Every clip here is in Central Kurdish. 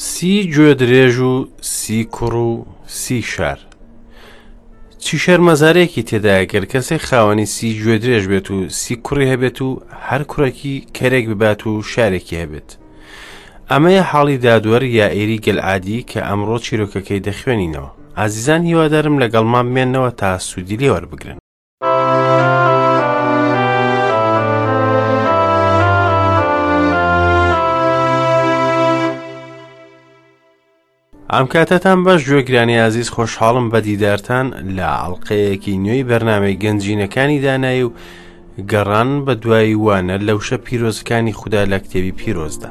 سی گوێدرێژ و سی کوڕ و سی شار چی شەرمەزارێکی تێدایە گەر کەسێک خاوەنی سی گوێدرێژ بێت و سی کوڕی هەبێت و هەر کوڕێکی کەرێک ببات و شارێکی هەبێت ئەمەیە حاڵی دادوەر یا ئێری گەلعادی کە ئەمڕۆ چیرۆکەکەی دەخوێنینەوە ئازیزان هیوادارم لەگەڵمان بمێنەوە تا سوودی لێوەربگرن ئەم کاتتان باش گوێگرانی ئازیز خۆشحاڵم بە دیدارتان لە ئەڵلقەیەکی نوێی بەرنمەی گەنجینەکانی دانایی و گەڕان بە دوایی وانە لەوشە پیرۆزەکانی خوددا لە کتێبی پیرۆزدا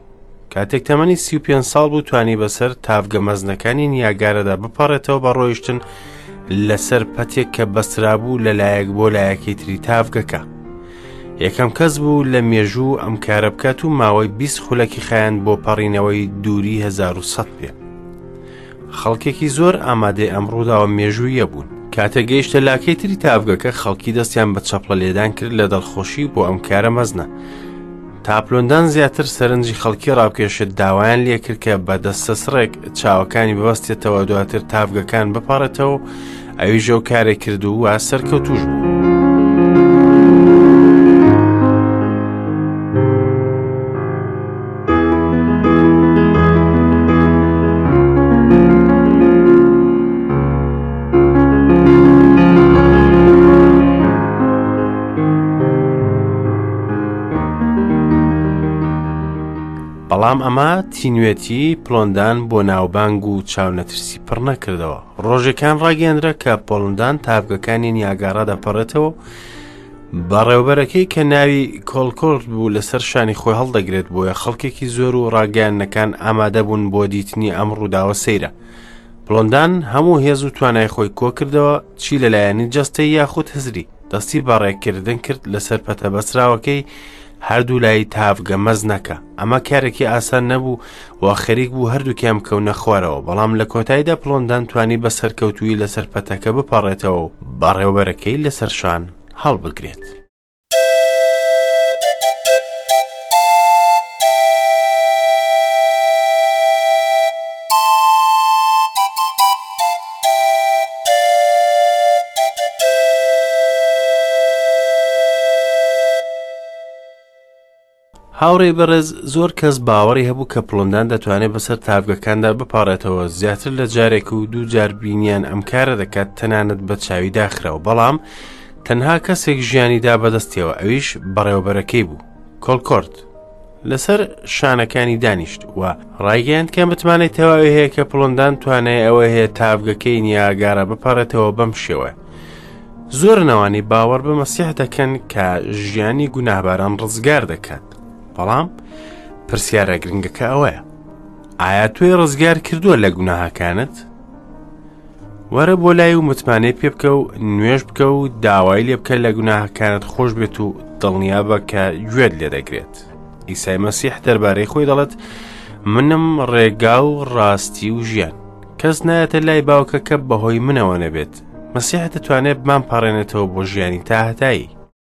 کاتێک تەمەنی سی و پێنج ساڵ بوو توانی بەسەر تاڤگە مەزنەکانی نیاگارەدا بپەڕێتەوە بە ڕۆیشتن لەسەر پەتێک کە بەسترابوو لە لایەک بۆ لایەکی تری تاڤگەکە یەکەم کەس بوو لە مێژوو ئەم کارە بکات و ماوەی بیست خولەکی خایەن بۆ پەڕینەوەی دووری 1970 پێ خەڵکێکی زۆر ئامادەی ئەم ڕووداوە مێژوویە بوون کاتێ گەیشتە لاکەی تری تاڤگەکە خەڵکی دەستیان بە چەپڵە لێدان کرد لە دڵخۆشی بۆ ئەم کارە مەزنە تاپلۆندان زیاتر سەرنجی خەڵکی ڕاوکێشت داوایان لێکرد کە بە دەستە سڕێک چاوەکانی ببەستێتەوە دواتر تاڤگەکان بپارێتەوە ئەویش ئەو کارێ کرد و وا سەرکەوتوش بوو. بەڵام ئەمە تینوێتی پلۆندان بۆ ناوبانگ و چاونەترسی پڕ نەکردەوە. ڕۆژەکان ڕاگەیەندرا کە پۆڵندان تاڤگەکانی نیاگارا دەپەڕێتەوە و بەڕێوبەرەکەی کە ناوی کۆلکۆرد بوو لەسەر شانی خۆی هەڵدەگرێت بۆیە خەڵکێکی زۆر و ڕاگەیانەکان ئامادە بوون بۆ دیتنی ئەم ڕووداوە سەیرە پلۆندان هەموو هێز و توانای خۆی کۆکردەوە چی لەلایەنی جەستەی یاخود هزری دەستی بەڕێکردن کرد لەسەر پەتە بەسراوەکەی هەردوو لای تاڤ گەمەز نەکە ئەمە کارێکی ئاسان نەبوو و خەریک بوو هەردووکیان بکەونە خوارەوە بەڵام لە کۆتاییدا پڵۆندان توانی بە سەرکەوتووی لەسەر پەتەکە بپەڕێتەوە و بەڕێوبەرەکەی لەسەر شان هەڵبگرێت. هاوڕێی بەڕێز زۆر کەس باوەڕی هەبوو کە پڵندان دەتوانێت بەسەر تاڤگەکاندا بپارێتەوە زیاتر لە جارێک و دوو جار بینیان ئەم کارە دەکات تەنانەت بە چاوی داخراوە بەڵام تەنها کەسێک ژیانیدا بەدەستیەوە ئەویش بەڕێوەبەرەکەی بوو کۆلکۆرد لەسەر شانەکانی دانیشت و ڕایگەیاند کە متمانەی تەواوی هەیە کە پڵندان توانای ئەوە هەیە تاڤگەکەی نیاگارە بپەڕێتەوە بەم شێوە زۆر نەوانی باوەڕ بە مەسیح دەکەن کە ژیانی گوناهباران ڕزگار دەکات بەڵام پرسیارە گرنگەکە ئەوەیە ئایا توێ ڕزگار کردووە لە گوناهەکانت؟ وەرە بۆ لای و متمانەی پێ بکە و نوێژ بکە و داوای لێ بکە لە گوناهەکانت خۆش بێت و دڵنیا بە کە گوێت لێ دەگرێت ئیسای مەسیح دەربارەی خۆی دەڵێت منم ڕێگا و ڕاستی و ژیان کەس نایەتە لای باوکە کە بەهۆی منەوە نەبێت مەسیح دەتوانێت بمان پاڕێنێتەوە بۆ ژیانی تاهتایی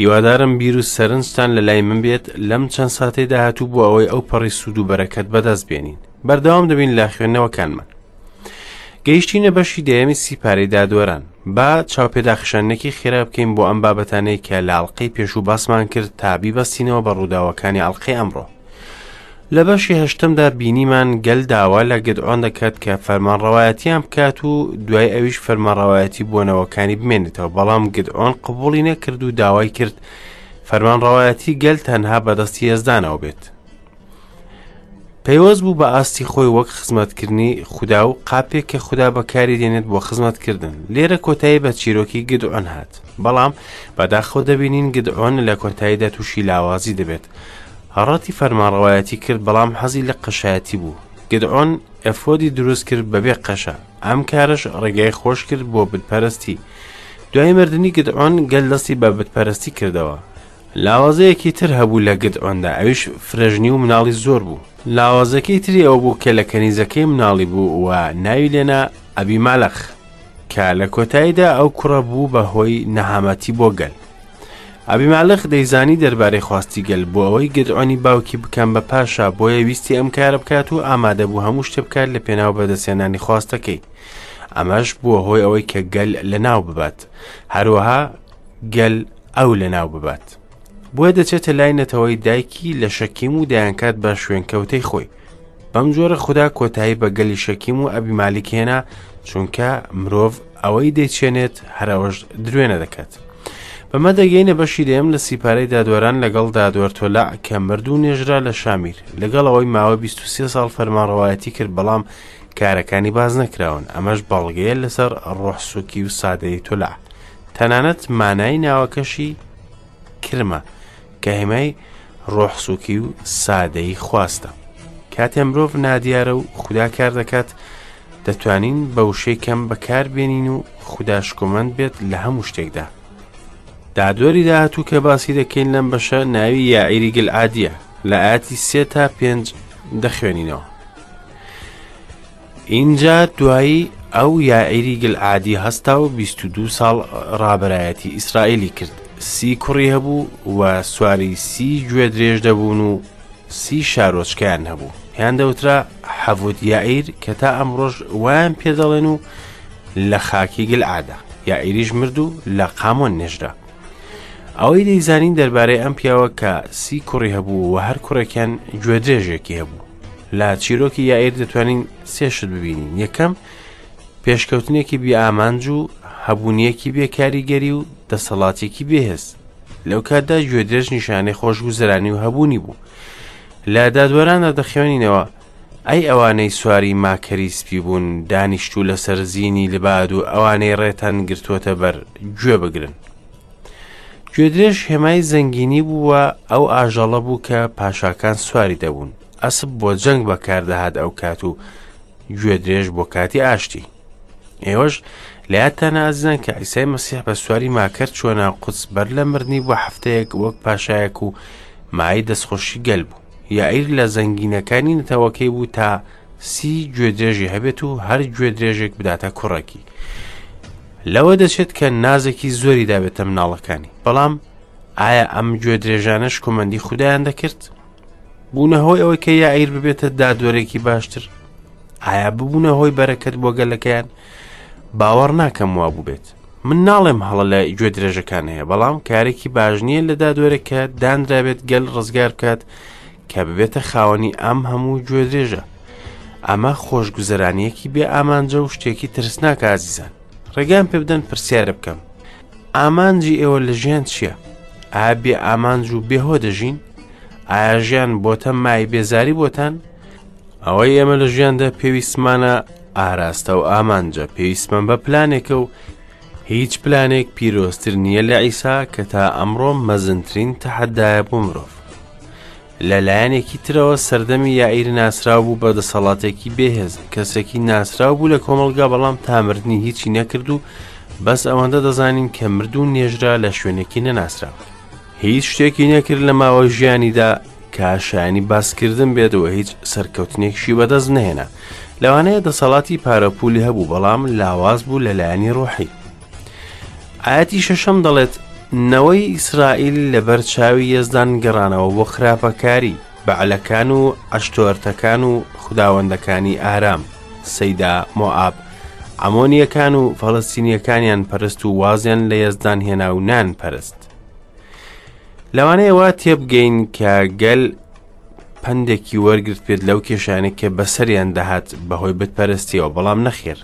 هیوادارم بیر و سەرنجتان لە لای من بێت لەم چەند ساتەی داهاتوو بۆ ئەوەی ئەو پەڕی سوود و بەرەکەت بەدەست بێنین بەردەوام دەبین لە خوێندنەوەکانمان گەیشتینە بەشی دەیەمی سیپارەی دادوەران با چاوپێداخشانێکی خێرا بکەین بۆ ئەم بابەتانەی کە لە ئەڵلقەی پێشوو باسمان کرد تا بیبەستینەوە بە ڕووداوەکانی ئەڵلقەی ئەمڕۆ لە بەشی هەشتمدا بینیمان گەل داوا لە گدعۆن دەکات کە فەرمانڕەوایەتیان بکات و دوای ئەویش فەرمانڕەوایەتی بۆنەوەکانی بمێنێتەوە بەڵام گدعۆن قبولی نەکرد و داوای کرد فەرمانڕەوایەتی گەل تەنها بەدەستی یەزدانەوە بێت پەیوەست بوو بە ئاستی خۆی وەک خزمەتکردنی خوددا و قاپێک کە خوددا بەکاری دێنێت بۆ خزمەتکردن لێرە کۆتایی بە چیرۆکی گدعۆن هات بەڵام بەداخەوە دەبینین گدعۆن لە کۆتاییدا تووشی لاوازی دەبێت هەڕەتی فەرمانڕەوایەتی کرد بەڵام حەزی لە قەشایەتی بوو گدعۆن ئەفۆدی دروست کرد بەبێ قەشە ئەم کارش ڕێگای خۆش کرد بۆ بتپەرستی دوای مردنی گدعۆن گەل دەستی بە بتپەرستی کردەوە لاوازەیەکی تر هەبوو لە گدعۆندا ئەویش فرەژنی و مناڵی زۆر بوو لاوازەکەی تری ئەو بوو کە لە کەنیزەکەی مناڵی بوو و ناوی لێنا ئەبی مالەخ کە لە کۆتاییدا ئەو کوڕە بوو بە هۆی نەهامەتی بۆ گەل. ئەبیمالخ دەیزانی دەربارەی خواستی گەل بۆ ئەوەی گدعۆنی باوکی بکەم بە پاشا بۆیە ویستی ئەم کارە بکات و ئامادەبوو هەموو شتێ بکات لە پێناو بەدەستێنانی خواستەکەی ئەمەش بووە هۆی ئەوەی کە گەل لە ناو ببات هەروەها گەل ئەو لە ناو ببات. بۆیە دەچێتە لای نەتەوەی دایکی لە شەکیم و دەیانکات بە شوێنکەوتەی خۆی بەم جۆرە خوددا کۆتایی بە گەلی شەکیم و ئەبی مالیک هێنا چونکە مرۆڤ ئەوەی دەیچێنێت هەرەوەش درێنە دەکات بەمە دەگەینە بەشی دەیەم لە سیپارەی دادوەران لەگەڵ دادوەرتۆلا کە مرد و نێژرا لە شامیر لەگەڵ ئەوەی ماوە 23 ساڵ فەرمانڕەوایەتی کرد بەڵام کارەکانی باز نەکراون ئەمەش بەڵگەیە لەسەر ڕۆحسوکی و سادەی تۆلا تەنانەت مانای ناوەکەشی کرمە کە هێمای ڕۆحسووکی و سادەی خواستە کاتێ مرۆڤ نادیارە و خوددا کار دەکات دەتوانین بە وشەی کەم بەکار بێنین و خودداشکۆمەند بێت لە هەموو شتێکدا دادوەری داهاتوو کە باسی دەکەین لەم بەشە ناوی یائیری گل عادیە لە ئاتی سێ تا پێنج دەخوێنینەوە ئینجا دوایی ئەو یائیری گلعادی هەستا و بیست و دوو ساڵ ڕابەرایەتی ئیسرائیلی کرد، سی کوڕی هەبوو و سواری سی گوێدرێژ دەبوون و سی شارۆچکەیان هەبوو، پێیان دەوترا حەڤوت یائیر کە تا ئەمڕۆش وایان پێ دەڵێن و لە خاکی گلعادە، یائیریش مرد و لە قامۆن نێژرا. ئەوەی دەیزانین دەربارەی ئەم پیاوە کە سی کوڕی هەبوو و هەر کوڕێکیان گوێدرێژێکی هەبوو لە چیرۆکی یائیر دەتوانین سێشت ببینین یەکەم پێشکەوتنێکی بیئامانج و هەبوونیەکی بێ کاریگەری و دەسەڵاتێکی بێهێز لەو کاتدا گوێدرێژ نیشانەی خۆشگوزەرانی و هەبوونی بوو لە دادوەرانە دەخوێنینەوە ئەی ئەوانەی سواری ماکەری سپی بوون دانیشتوو لەسەر زینی لباد و ئەوانەی ڕێتان گرتووەتە بەر گوێ بگرن گوێدرێژ هێمای زەنگینی بووە ئەو ئاژەڵە بوو کە پاشاکان سواری دەبوون ئەسب بۆ جەنگ بەکاردەهات ئەو کات و گوێدرێژ بۆ کاتی ئاشتی ئێوەش لاتان ئازیزان کە ئیسای مەسیح بە سواری ماکەر چۆنا قوچ بەر لە مردنی بۆ هەفتەیەک وەک پاشایەک و مای دەستخۆشی گەل بوو یائیر لە زەنگینەکانی نەتەوەکەی بوو تا سی گوێدرێژی هەبێت و هەر گوێدرێژێک بداتە کوڕەکی لەوە دەچێت کە نازێکی زۆری دابێتە مناڵەکانی بەڵام ئایا ئەم گوێدرێژانە شکومەندی خوددایان دەکرد بوونە هۆی ئەوەی کە یائیر ببێتە دادوەرێکی باشتر ئایا ببوونە هۆی بەرەکەت بۆ گەلەکەیان باوەڕ ناکەم وا بووبێت من ناڵێم هەڵە لە گوێ درێژەکان هەیە بەڵام کارێکی باش نییە لە دادوەرە کە دانرابێت گەل ڕزگار بکات کە ببێتە خاوەنی ئەم هەموو گوێ درێژە ئەمە خۆشگوزەرانیەکی بێ ئامانجە و شتێکی ترسناکە ئازیزان ڕێگان پێ بدەن پرسیارە بکەم ئامانجی ئێوە لە ژیان چییە؟ ئا بێ ئامانج و بێهۆ دەژین؟ ئایا ژیان بۆتە مای بێزاری بۆتان؟ ئەوەی ئێمە لە ژیاندا پێویستمانە ئاراستە و ئامانجە پێویستمان بە پلانێکە و هیچ پلانێک پیرۆزتر نییە لە ئیسا کە تا ئەمڕۆ مەزنترین تەحەدایە بۆ مرۆڤ لە لایەنێکی ترەوە سەردەمی یائیر ناسراو بوو بە دەسەڵاتێکی بێهێز کەسێکی ناسراو بوو لە کۆمەلگا بەڵام تامردنی هیچی نەکرد و بەس ئەوەندە دەزانین کە مردو نێژرا لە شوێنێکی نەناسراوە هیچ شتێکی نەکرد لە ماوە ژیانیدا کە شایانی باسکردن بێت و هیچ سەرکەوتنێکشی بەدەست نەهێنا لەوانەیە دەسەڵاتی پارەپولی هەبوو بەڵام لاواز بوو لە لایەنی ڕۆحی ئاەتی شەشەم دەڵێت نەوەی ئیسرائیل لەبەر چاوی یەزدان گەڕانەوە بۆ خراپەکاری بەعلەکان و ئەشتۆرتەکان و خوداوەندەکانی ئارام سەیدا مۆاب ئەمۆنیەکان و فەڵستینیەکانیان پەرست و وازیان لە یەزدان هێنا و نان پەرست لەوانەیە وا تێبگەین کە گەل پندێکی وەرگرت پێت لەو کێشانێک کە بەسەریان دەهات بەهۆی بتپەرستیەوە بەڵام نەخێر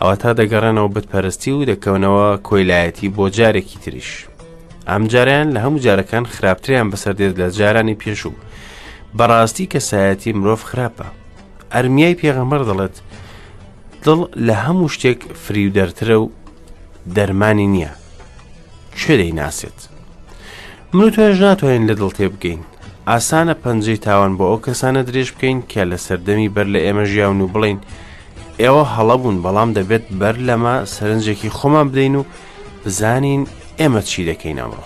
ئەوە تا دەگەڕێنەوە بتپەرستی و دەکەونەوە کۆیلایەتی بۆ جارێکی تریش ئەم جاریان لە هەموو جارەکان خراپتریان بەسەر دێت لە جارانی پێشوو بەڕاستی کەسایەتی مرۆڤ خراپە ئەرمیای پێغەمەر دەڵێت دڵ لە هەموو شتێک فریودەرترە و دەرمانی نییە کێ دەیناسێت من و تۆش ناتوانین لە دڵ تێبگەین ئاسانە پەنجەی تاوان بۆ ئەو کەسانە درێژ بکەین کە لە سەردەمی بەر لە ئێمە ژیاون و بڵین ئێوە هەڵە بوون بەڵام دەبێت بەر لەمە سەرنجێکی خۆمان بدەین و بزانین ئێمە چی دەکەین ئەمڕۆ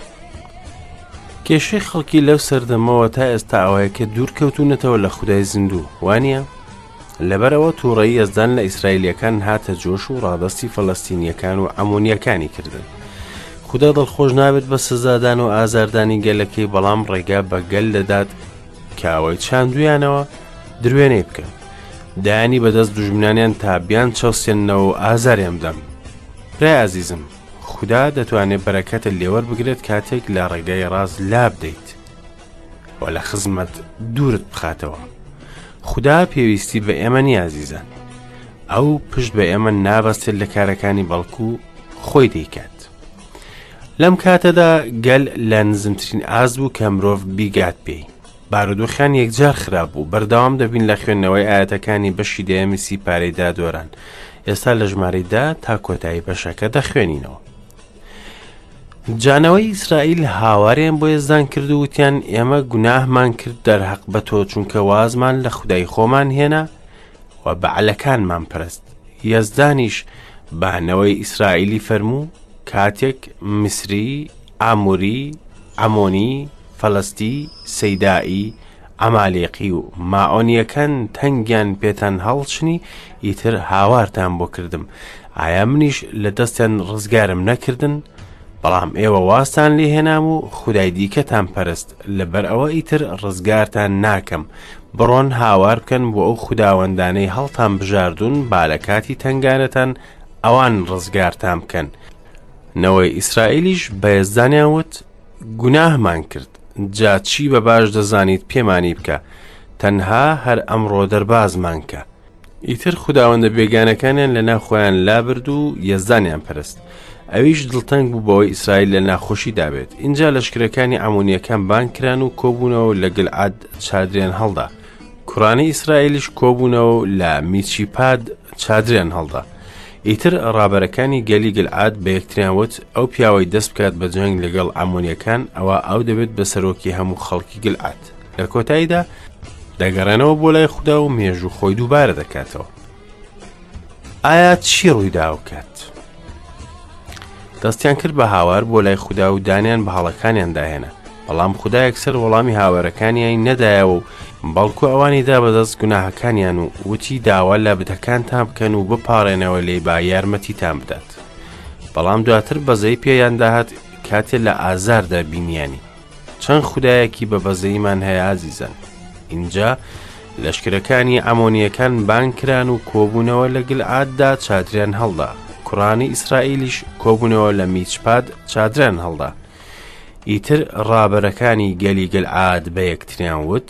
کێشەی خەڵکی لەو سەردەمەوە تا ئێستا ئەوەیە کە دوورکەوتونەتەوە لە خودای زیندوو وانە؟ لەبەرئەوە توڕەیی یەزدان لە ئیسرائیلیەکان هاتە جۆش و ڕادەستی فەلەستینیەکان و عەمۆنیەکانی کردن خودا دڵخۆش نابێت بە سزادان و ئازاردانی گەلەکەی بەڵام ڕێگا بە گەل دەدات کاوەی چاندویانەوە دروێنەی بکەن دانی بەدەست دژمنانیان تا بیان چەوسێنەوە و ئازاریان بدەن پرای ئازیزم خودا دەتوانێت بەرەکەتە لێوەر بگرێت کاتێک لە ڕێگای ڕاست لابدەیت و لە خزمەت دوورت بخاتەوە خدا پێویستی بە ئێمە نیازیزان ئەو پشت بە ئێمە نابەستێت لە کارەکانی بەڵکو خۆی دەیکات لەم کاتەدا گەل لە نزمترین ئاز بوو کە مرۆڤ بیگات پێی بارودۆخیان یەکجار خراپ بوو بەردەوام دەبین لە خوێندنەوەی ئاەتەکانی بەشی دەیەمی سی پارەی دادۆران ئێستا لە ژمارەیدا تا کۆتایی بەشەکە دەخوێنینەوە جا نەوەی ئیسرائیل هاواریان بۆ یەزدان کرد و وتیان ئێمە گوناهمان کرد دەرهەق بە تۆ چونکە وازمان لە خودای خۆمان هێنا و بەعلەکانمان پرست یەزدانیش بە نەوەی ئیسرائیلی فەرموو کاتێک میسری ئاموری عەمۆنی فەلەستی سەیدائی عەمالیقی و ماعۆنیەکان تەنگیان پێتان هەڵچنی ئیتر هاوارتان بۆ کردم ئایا منیش لە دەستیان ڕزگارم نەکردن بەڵام ئێوە وازتان لێهێنام و خودای دیکەتان پەرست لەبەر ئەوە ئیتر ڕزگارتان ناکەم بڕۆن هاوار بکەن بۆ ئەو خوداوەندانەی هەڵتان بژاردون با لە کاتی تەنگانەتان ئەوان ڕزگارتان بکەن نەوەی ئیسرائیلیش بە یەزدانیان وت گوناهمان کرد جا چی بە باش دەزانیت پێمانی بکە تەنها هەر ئەمڕۆ دەربازمان کە ئیتر خداوەندە بێگانەکانیان لە ناخۆیان لابرد و یەزدانیان پەرست ئەویش دڵتەنگ بوو بەوەی ئیسرائیل لە ناخۆشی دابێت اینجا لەشکرەکانی ئەمونیەکان بانکران و کۆبوونەوە لە گلعاد چادریان هەڵدا کوڕانی ئیسرائیلیش کۆبوونەوە و لە میچیپاد چادریان هەڵدا ئیتر ڕابەرەکانی گەلی گلعاد بە یەکتریان وت ئەو پیاوەی دەست بکات بە جەنگ لەگەڵ ئەمۆنیەکان ئەوە ئەو دەبێت بە سەرۆکی هەموو خەڵکی گلعاد لە کۆتاییدا دەگەڕێنەوە بۆ لای خوددا و مێژوو خۆی دووبارە دەکاتەوە ئایا چی ڕوویداو کات دەستیان کرد بە هاوار بۆ لای خوددا و دانیان بە هەڵەکانیان داهێنا بەڵام خدا یەکسەر وەڵامی هاوارەکانیانی نەدایەوە و بەڵکو ئەوانی دا بەدەست گوناهەکانیان و وتی داوا لە بتەکانتان بکەن و بپارێنەوە لێی با یارمەتیتان بدات بەڵام دواتر بەزەی پێیان داهات کاتێ لە ئازاردا بینیانی چەند خودایەکی بە بەزەیمان هەیە ئازیزەن ئینجا لەشکرەکانی ئەمۆنیەکان بانکران و کۆبوونەوە لە گل عاددا چادریان هەڵدا کوڕانی ئیسرائیلیش کۆبوونەوە لە میچپاد چادران هەڵدا ئیتر ڕابەرەکانی گەلی گەل عاد بە یەکتریان وت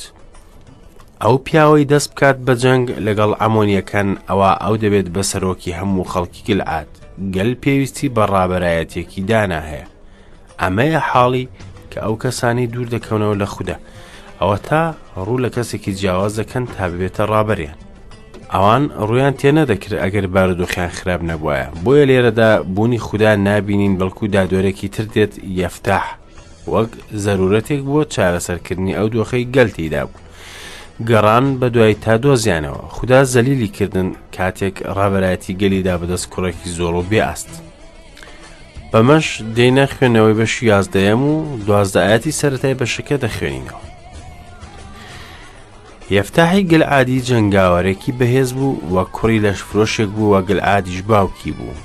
ئەو پیاوەی دەست بکات بە جەنگ لەگەڵ ئەمۆنیەکان ئەوە ئەو دەبێت بە سەرۆکی هەموو خەڵکی گل عاد گەل پێویستی بە ڕابەرایەتێکی دانا هەیە ئەمەیە حاڵی کە ئەو کەسانەی دوور دەکەونەوە لە خوددا ئەوە تا ڕوو لە کەسێکی جیاواز دەکەن تا ببێتە ڕابەریان ئەوان ڕویان تێ نەدەکرد ئەگەر بارودۆخیان خراپ نەبواە بۆیە لێرەدا بوونی خوددا نابینین بەڵکو دادوەرێکی تر دێت یەفتاح وەک زەرورەتێک بۆ چارەسەرکردنی ئەو دۆخەی گەلتیدا بوو گەڕان بە دوای تا دۆزیانەوە خوددا زەلیلی کردن کاتێک ڕابەرایەتی گەلیدا بەدەست کوڕێکی زۆر و بێ ئاست. بەمەش دێنە خوێنەوەی بەش یازدەیەم و دوازدایەتی سەتای بەشەکە دەخوێنینەوە یفتاحی گەلعادی جەنگاوەرێکی بەهێز بوو و کوڕی لەش فرۆشێک بوو وە گەلعادیش باوکی بوو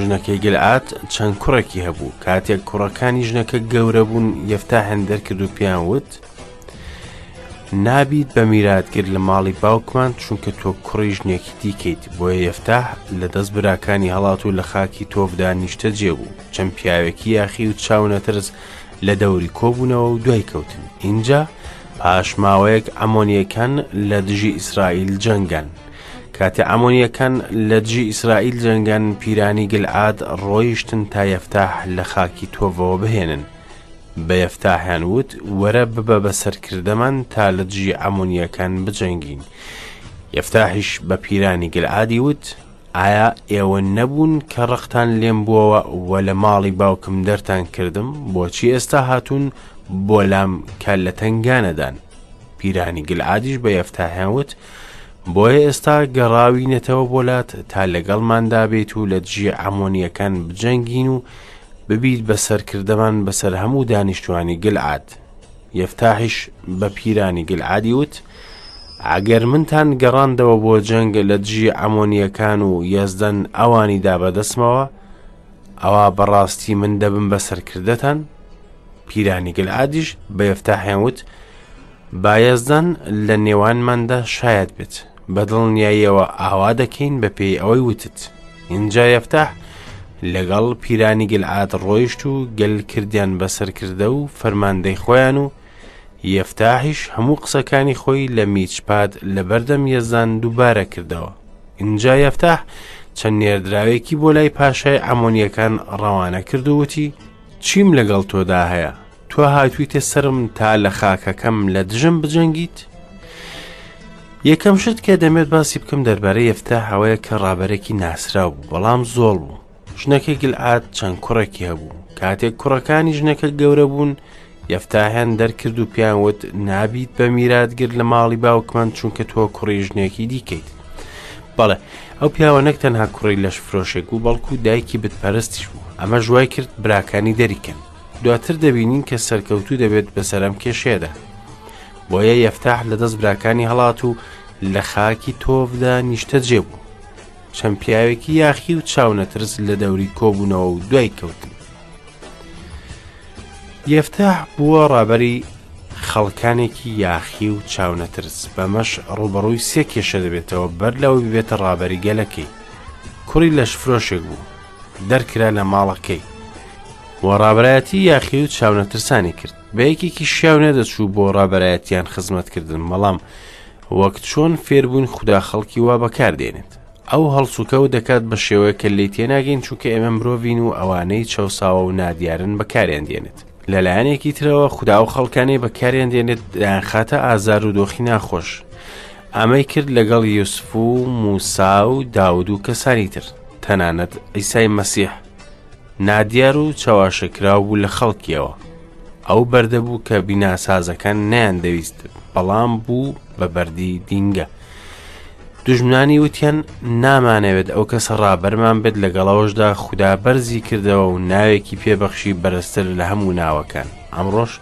ژنەکەی گەلعات چەند کوڕێکی هەبوو کاتێک کوڕەکانی ژنەکە گەورە بوون یفتاحن دەرکرد و پیان وت و نابیت بە میراتگر لە ماڵی باوکمان چونکە تۆ کوڕی ژنێکی دیکەیت بۆیە یەفتاح لە دەست براکانی هەڵات و لە خاکی تۆفدا نیشتە جێبوو چەند پیاوێکی یاخی و چاونەترس لە دەوری کۆبوونەوە و دوای کەوتن اینجا پاشماوەیەک ئەمۆنیەکان لە دژی ئیسرائیل جەنگان کاتێ ئەمۆنیەکان لە دژی ئیسرائیل جەنگان پیرانی گلعاد ڕۆیشتن تا یەفتاح لە خاکی تۆڤەوە بهێنن بە یەفتاحیان وت، وەرە ببە بە سەرکردەمان تا لە دژی عەمۆنییەکان بجەنگین. یەفتاحیش بە پیرانی گلعادی وت، ئایا ئێوە نەبوون کە ڕقتان لێم بووەوە و لە ماڵی باوکم دەرتان کردم، بۆچی ئێستا هاتوون بۆ لام کە لە تەنگانەدان؟ پیرانی گلعادیش بە یەفتاحیان وت، بۆیە ئێستا گەڕاوینەتەوە بۆ لات تا لەگەڵماندا بیت و لە دژی عەمۆنییەکان بجەنگین و ببیت بە سەرکردەمان بەسەر هەموو دانیشتوانی گلعاد یەفتاحیش بە پیرانی گلعادی وت ئەگەر منتان گەڕاندەوە بۆ جەنگ لە دژی ئەمۆنیەکان و یەزدەن ئەوانی دا بەدەستمەوە ئەوە بەڕاستی من دەبم بە سەرکردەتان پیرانی گلعادیش بە یەفتاحیان وت بایەزدان لە نێوانماندا شایەت بێت بەدڵنیاییەوە ئاوا دەکەین بە پێی ئەوەی وتت ئینجا یەفتاح لەگەڵ پیرانی گەلعات ڕۆیشت و گەل کردیان بەسەرکردە و فەرماندەی خۆیان و یەفتاحیش هەموو قسەکانی خۆی لە میچپات لە بەردەم یەزدان دووبارە کردەوە ئینجا یەفتاح چەند نێردراوێکی بۆ لای پاشای ئەمۆنیەکان ڕەوانە کرد و وتی چیم لەگەڵ تۆدا هەیە؟ تۆ هاتوویتە سرم تا لە خاکەکەم لە دژم بجەنگیت؟ یەکەم شت کە دەمێت باسی بکەم دەربارەی ئەفتە هەوەیە کە ڕابەرێکی ناسراو بوو بەڵام زۆڵ بوو ژنەکەی گلعات چەند کوڕێکی هەبوو کاتێک کوڕەکانی ژنەکە گەورە بوون یەفتاحیان دەرکرد و پێیان وت نابیت بە میراتگر لە ماڵی باوکمان چونکە تۆ کوڕی ژنێکی دیکەیت بەڵێ ئەو پیاوە نەک تەنها کوڕی لەش فرۆشێک بوو بەڵکو و دایکی بتپەرستیش بوو ئەمە ژوای کرد براکانی دەریکەن دواتر دەبینین کە سەرکەوتوو دەبێت بەسەرم کێشێدا بۆیە یەفتاح لە دەست براکانی هەڵات و لە خاکی تۆڤدا نیشتە جێ بوو چەند پیاوێکی یاخی و چاونەترس لە دەوری کۆبوونەوە و دوای کەوتن یەفتاح بووە ڕابەری خەڵکانێکی یاخی و چاونەترس، بەمەش ڕووبەڕووی سێ کێشە دەبێتەوە بەر لەوەی ببێتە ڕابەری گەلەکەی، کوڕی لەشفرۆشێک بوو، دەرکرا لە ماڵەکەی و ڕابەرایەتی یاخی و چاونەترسانی کرد، بە یەکێکی شیاو نەدەچوو بۆ ڕابەرایەتیان خزمەتکردن، بەڵام وەک چۆن فێربووین خودا خەڵکی وا بەکاردێنێت. ئەو هەڵسوکەوت دەکات بە شێوەیەک کە لێی تێناگەین چونکە ئێمە مرۆڤین و ئەوانەی چەوساوە و نادیارن بەکاریان دێنێت لە لایەنێکی ترەوە خودا و خەڵکانی بەکاریان دێنێت دایانخاتە ئازار و دۆخی ناخۆش ئەمەی کرد لەگەڵ یوسف و موسا و داود و کەسانی تر تەنانەت ئیسای مەسیح نادیار و چاواشەکراو بوو لە خەڵکیەوە ئەو بەردە بوو کە بیناسازەکان نیان دەویست بەڵام بوو بە بەردی دینگە دوژمنانی وتیان نامانەوێت ئەو کەسە ڕابەرمان بێت لەگەڵەوەشدا خوددا بەرزی کردەوە و ناوێکی پێبەخشی بەرزتر لە هەموو ناوەکان ئەمڕۆژ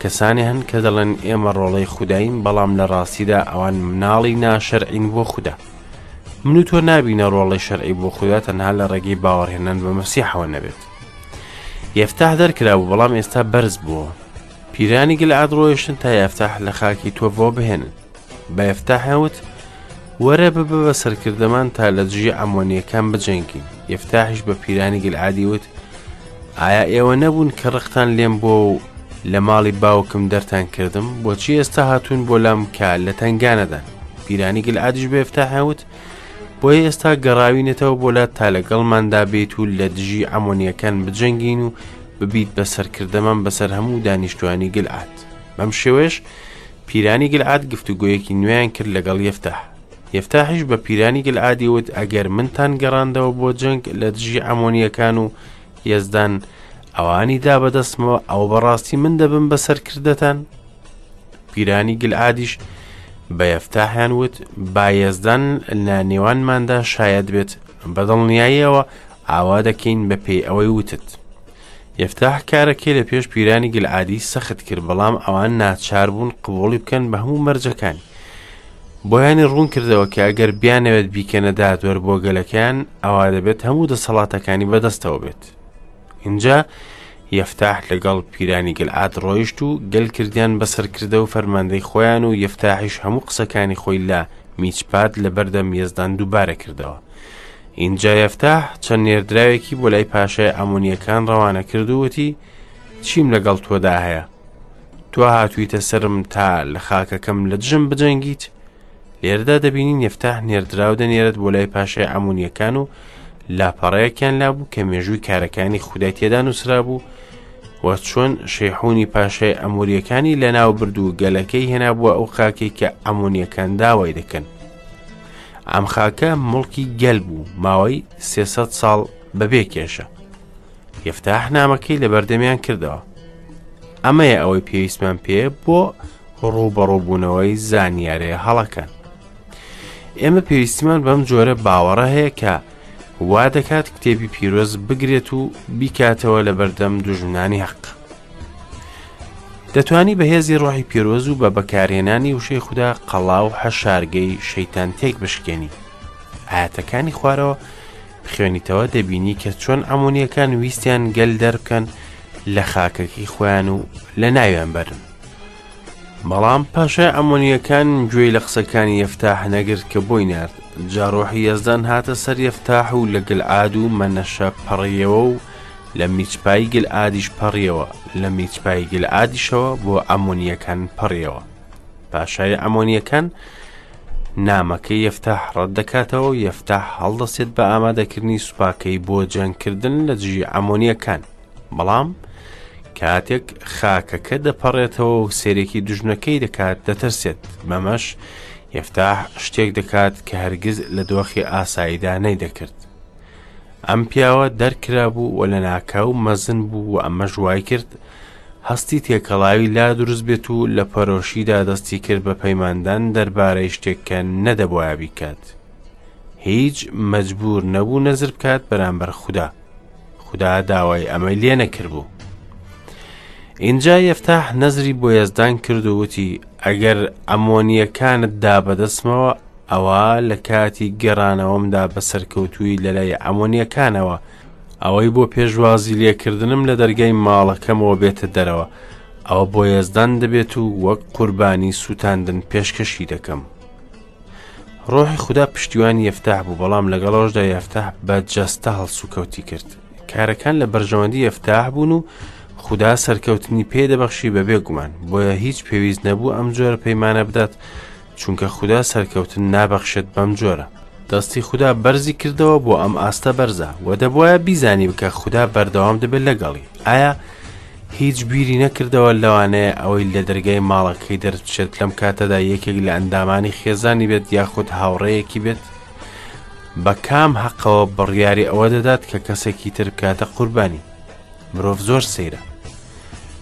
کەسانی هەن کە دەڵێن ئێمە ڕۆڵەی خودداین بەڵام لە ڕاستیدا ئەوان مناڵی ناشەرعین بۆ خوددا من و تۆ نابینە ڕۆڵی شەرعی بۆ خوددا تەنها لە ڕێگەی باوەڕهێنان بە مەسیحەوە نەبێت یفتاح دەرکرا بوو بەڵام ئێستا بەرز بووە پیرانی گەل ئادڕۆیشتن تا یافتاح لە خاکی تۆبەوە بهێنن بە یەفتاح وت وەرە ببە بە سەرکردەمان تا لە دژی ئەمۆنیەکان بجەنگین یەفتاحش بە پیرانی گلعادی وت ئایا ئێوە نەبوون کە ڕقتان لێم بۆ و لە ماڵی باوکم دەرتان کردم بۆچی ئێستا هاتوون بۆ لام کە لە تەنگانەدان پیرانی گلعادیش بە یەفتاح وت بۆیە ئێستا گەڕاوینەتەوە بۆ لات تا لەگەڵماندا بێت و لە دژی ئەمۆنیەکان بجەنگین و ببیت بە سەرکردەمان بەسەر هەموو دانیشتوانی گلعات بەم شێوەش پیرانی گلعاد گفتوگۆیەکی نوێیان کرد لەگەڵ یەفتاح یەفتاحیش بە پیرانی گلعادی وت ئەگەر منتان گەڕاندەوە بۆ جەنگ لە دژی ئەمۆنیەکان و یەزدان ئەوانی دا بەدەستمەوە ئەوە بەڕاستی من دەبم بە سەرکردەتان پیرانی گلعادیش بە یەفتاحیان وت با یەزدان لە نێوانماندا شایەت بێت بەدڵنیاییەوە ئاوا دەکەین بە پێی ئەوەی وتت. یەفتاح کارەکەی لە پێش پیرانی گلعادی سەخت کرد بەڵام ئەوان ناچار بوون قبوڵی بکەن بە هەموو مەرجەکانی بۆیانی ڕوون کردەوە کە ئەگەر بیانەوێت بیکەنە دادوەر بۆ گەلەکەیان ئەوا دەبێت هەموو دەسەڵاتەکانی بەدەستەوە بێت اینجا یەفتاح لەگەڵ پیرانی گەلعات ڕۆیشت و گەل کردیان بەسەرکردە و فەرماندەی خۆیان و یەفتاحیش هەموو قسەکانی خۆی لە میچپات لە بەردەم یەزدان دووبارە کردەوە ئینجا یەفتاح چەند نێردراوێکی بۆ لای پاشای ئەمونیەکان ڕەوانە کرد و وتی چیم لەگەڵ تۆدا هەیە تۆ هاتوویتە سرم تا لە خاکەکەم لە دژم بجەنگیت لێرەدا دەبینی نفتاح نێردراو دەنێرت بۆ لای پاشای ئەمونیەکان و لاپەڕەیەکیان لابوو کە مێژووی کارەکانی خودای تێدا نووسرا بوو و چۆن شەیحونی پاشای ئەموریەکانی لە ناو برد و گەلەکەی هێنا بووە ئەو خاکێک کە ئەمونیەکان داوای دەکەن ئەم خاکە مڵکی گەل بوو ماوەی سێسە ساڵ بەبێ کێشە یفتاح نامەکەی لە بەردەمیان کردەوە ئەمەیە ئەوەی پێویستمان پێ بۆ ڕووبەڕووبوونەوەی زانیارەیە هەڵەکەن ئێمە پێویستیمان بەم جۆرە باوەڕە هەیە کە وا دەکات کتێبی پیرۆز بگرێت و بیکاتەوە لە بەردەم دوژمنانی حەق دەتوانی بە هێزی ڕۆحی پیرۆز و بە بەکارهێنانی وشەی خوددا قەڵا و حەشارگەی شەیتان تێک بشکێنی ئاەتەکانی خوارەوە بخوێنیتەوە دەبینی کە چۆن ئەمونیەکان ویستیان گەل دەرکەن لە خاکەکەی خۆیان و لە ناویان بەرن بەڵام پاشە ئەمونیەکان گوێی لە قسەکانی یەفتاح نەگرت کە بۆی نرد جاڕۆحی یەزدان هاتە سەر یەفتاح و لە گەلعاد و مەنەشە پەڕیەوە و لە میچپای گلعادیش پەڕیەوە، لە میچپای گلعادیشەوە بۆ عەمۆنییەکان پەڕیەوە. پاشای عەمۆنییەکان نامەکەی یەفتاح ڕەت دەکاتەوە و یەفتاح هەڵدەستێت بە ئامادەکردنی سوپاکەی بۆ جەنگکردن لە دژی عەمۆنییەکان. بەڵام کاتێک خاکەکە دەپەڕێتەوە و سێرێکی دژنەکەی دەکات دەترسێت بەمەش یفتاح شتێک دەکات کە هەرگز لە دۆخی ئاساییدا نەیدەکرد ئەم پیاوە دەرکرابوو و لەناکاو مەزن بوو و ئەمەش وای کرد هەستی تێکەڵاوی لا دروست بێت و لە پەرۆشیدا دەستی کرد بە پەیماندان دەربارەی شتێک کە نەدەبواە بیکات هیچ مەجبور نەبوو نەزر بکات بەرامبەر خوددا خوددا داوای ئەمەی لێ نەکردبوو ئینجا یفتاح نەزری بۆ یەزدان کرد و وتی ئەگەر ئەمۆنیەکانت دا بەدەستمەوە ئەوا لە کاتی گەڕانەوەمدا بە سەرکەوتووی لەلای عەمۆنیەکانەوە ئەوەی بۆ پێشوازی لێکردنم لە دەرگای ماڵەکەمەوە بێتە دەرەوە ئەوە بۆ یەزدان دەبێت و وەک قوربانی سووتاندن پێشکەشی دەکەم ڕۆحی خوددا پشتیوانی یفتاح بوو بەڵام لەگەڵۆشدا یفتاح بە جەستە هەڵسوکەوتی کرد کارەکان لە بەرژەوەندی یفتاح بوون و خوددا سەرکەوتنی پێ دەبەخشی بەبێ گومان بۆیە هیچ پێویست نەبوو ئەم جۆرە پەیمانە بدات چونکە خودا سەرکەوتن نابەخشێت بەم جۆرە. دەستی خودا بەرزی کردەوە بۆ ئەم ئاستە بەرزە و دەبواە بیزانی بکە خودا بەردەوام دەبێت لەگەڵی ئایا هیچ بیری نەکردەوە لەوانەیە ئەوەی لە دەرگای ماڵەکەی دەرچێت لەم کاتەدا یەکێک لە ئەندامانی خێزانی بێت یاخود هاوڕەیەکی بێت بە کام هەقەوە بڕیاری ئەوە دەدات کە کەسێکی تر بکاتە قوربانی مرۆڤ زۆر سەیرە